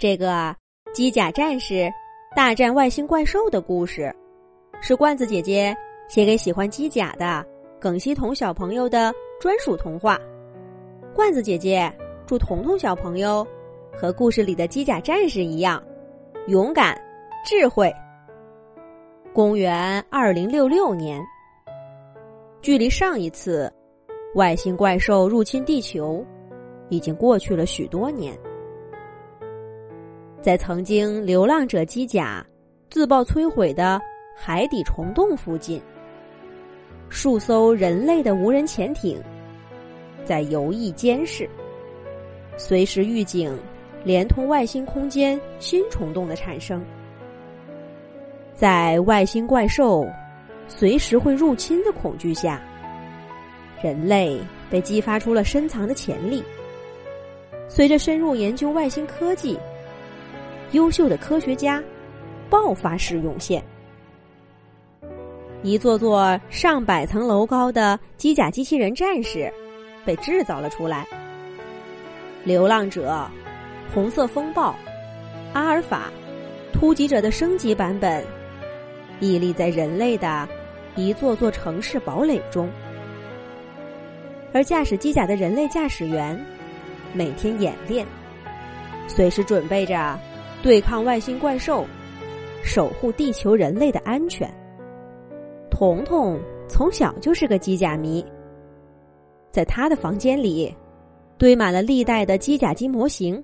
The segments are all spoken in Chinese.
这个机甲战士大战外星怪兽的故事，是罐子姐姐写给喜欢机甲的耿希彤小朋友的专属童话。罐子姐姐祝彤彤小朋友和故事里的机甲战士一样，勇敢、智慧。公元二零六六年，距离上一次外星怪兽入侵地球已经过去了许多年。在曾经流浪者机甲自爆摧毁的海底虫洞附近，数艘人类的无人潜艇在游弋监视，随时预警连通外星空间新虫洞的产生。在外星怪兽随时会入侵的恐惧下，人类被激发出了深藏的潜力。随着深入研究外星科技，优秀的科学家爆发式涌现，一座座上百层楼高的机甲机器人战士被制造了出来。流浪者、红色风暴、阿尔法、突击者的升级版本。屹立在人类的一座座城市堡垒中，而驾驶机甲的人类驾驶员每天演练，随时准备着对抗外星怪兽，守护地球人类的安全。彤彤从小就是个机甲迷，在他的房间里堆满了历代的机甲机模型，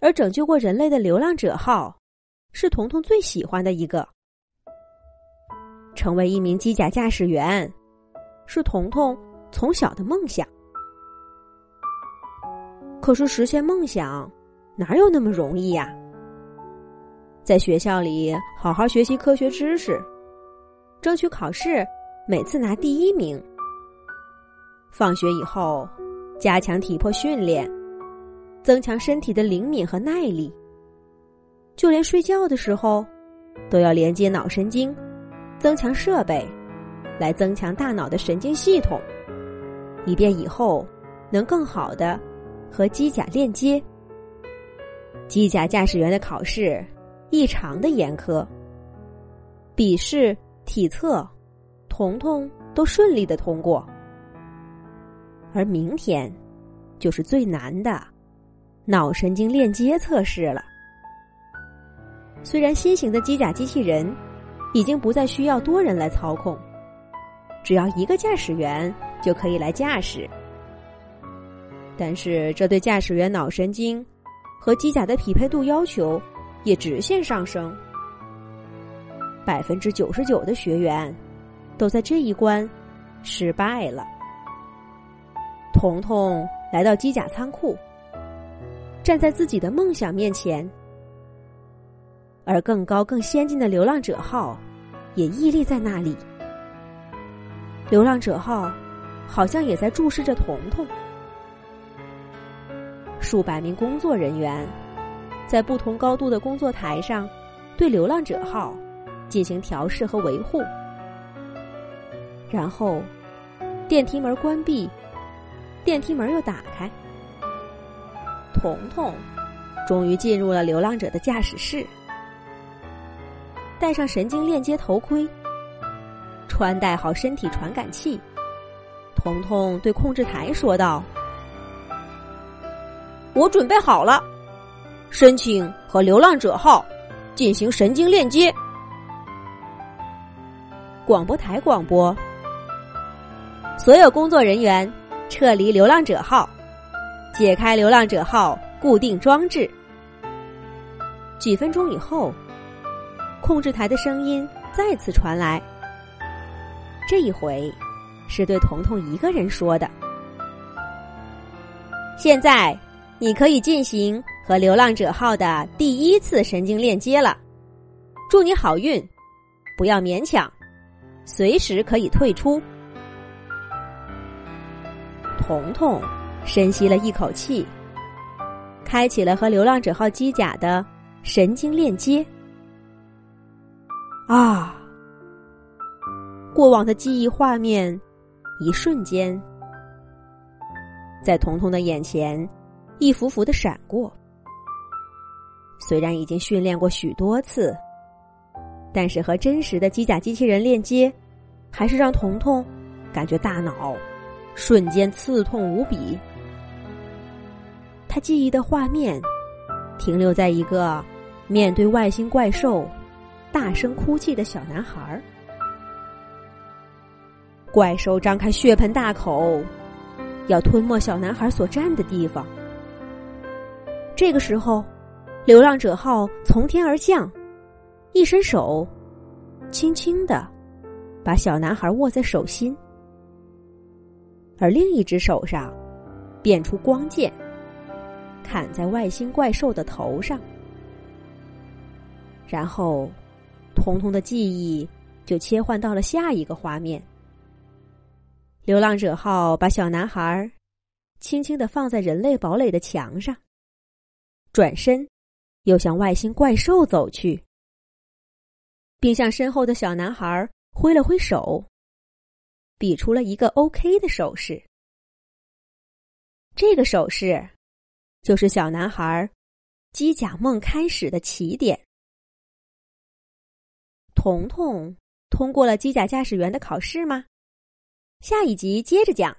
而拯救过人类的流浪者号是彤彤最喜欢的一个。成为一名机甲驾驶员，是彤彤从小的梦想。可是实现梦想哪有那么容易呀？在学校里好好学习科学知识，争取考试每次拿第一名。放学以后，加强体魄训练，增强身体的灵敏和耐力。就连睡觉的时候，都要连接脑神经。增强设备，来增强大脑的神经系统，以便以后能更好的和机甲链接。机甲驾驶员的考试异常的严苛，笔试、体测，彤彤都顺利的通过。而明天就是最难的脑神经链接测试了。虽然新型的机甲机器人。已经不再需要多人来操控，只要一个驾驶员就可以来驾驶。但是，这对驾驶员脑神经和机甲的匹配度要求也直线上升。百分之九十九的学员都在这一关失败了。彤彤来到机甲仓库，站在自己的梦想面前。而更高、更先进的流浪者号也屹立在那里。流浪者号好像也在注视着彤彤。数百名工作人员在不同高度的工作台上对流浪者号进行调试和维护。然后，电梯门关闭，电梯门又打开，彤彤终于进入了流浪者的驾驶室。戴上神经链接头盔，穿戴好身体传感器，彤彤对控制台说道：“我准备好了，申请和流浪者号进行神经链接。”广播台广播：“所有工作人员撤离流浪者号，解开流浪者号固定装置。”几分钟以后。控制台的声音再次传来，这一回是对彤彤一个人说的。现在你可以进行和流浪者号的第一次神经链接了，祝你好运，不要勉强，随时可以退出。彤彤深吸了一口气，开启了和流浪者号机甲的神经链接。啊！过往的记忆画面，一瞬间在彤彤的眼前一幅幅的闪过。虽然已经训练过许多次，但是和真实的机甲机器人链接，还是让彤彤感觉大脑瞬间刺痛无比。他记忆的画面停留在一个面对外星怪兽大声哭泣的小男孩儿怪兽张开血盆大口，要吞没小男孩所站的地方。这个时候，流浪者号从天而降，一伸手，轻轻的把小男孩握在手心，而另一只手上变出光剑，砍在外星怪兽的头上。然后，彤彤的记忆就切换到了下一个画面。流浪者号把小男孩轻轻的放在人类堡垒的墙上，转身又向外星怪兽走去，并向身后的小男孩挥了挥手，比出了一个 OK 的手势。这个手势就是小男孩机甲梦开始的起点。彤彤通过了机甲驾驶员的考试吗？下一集接着讲。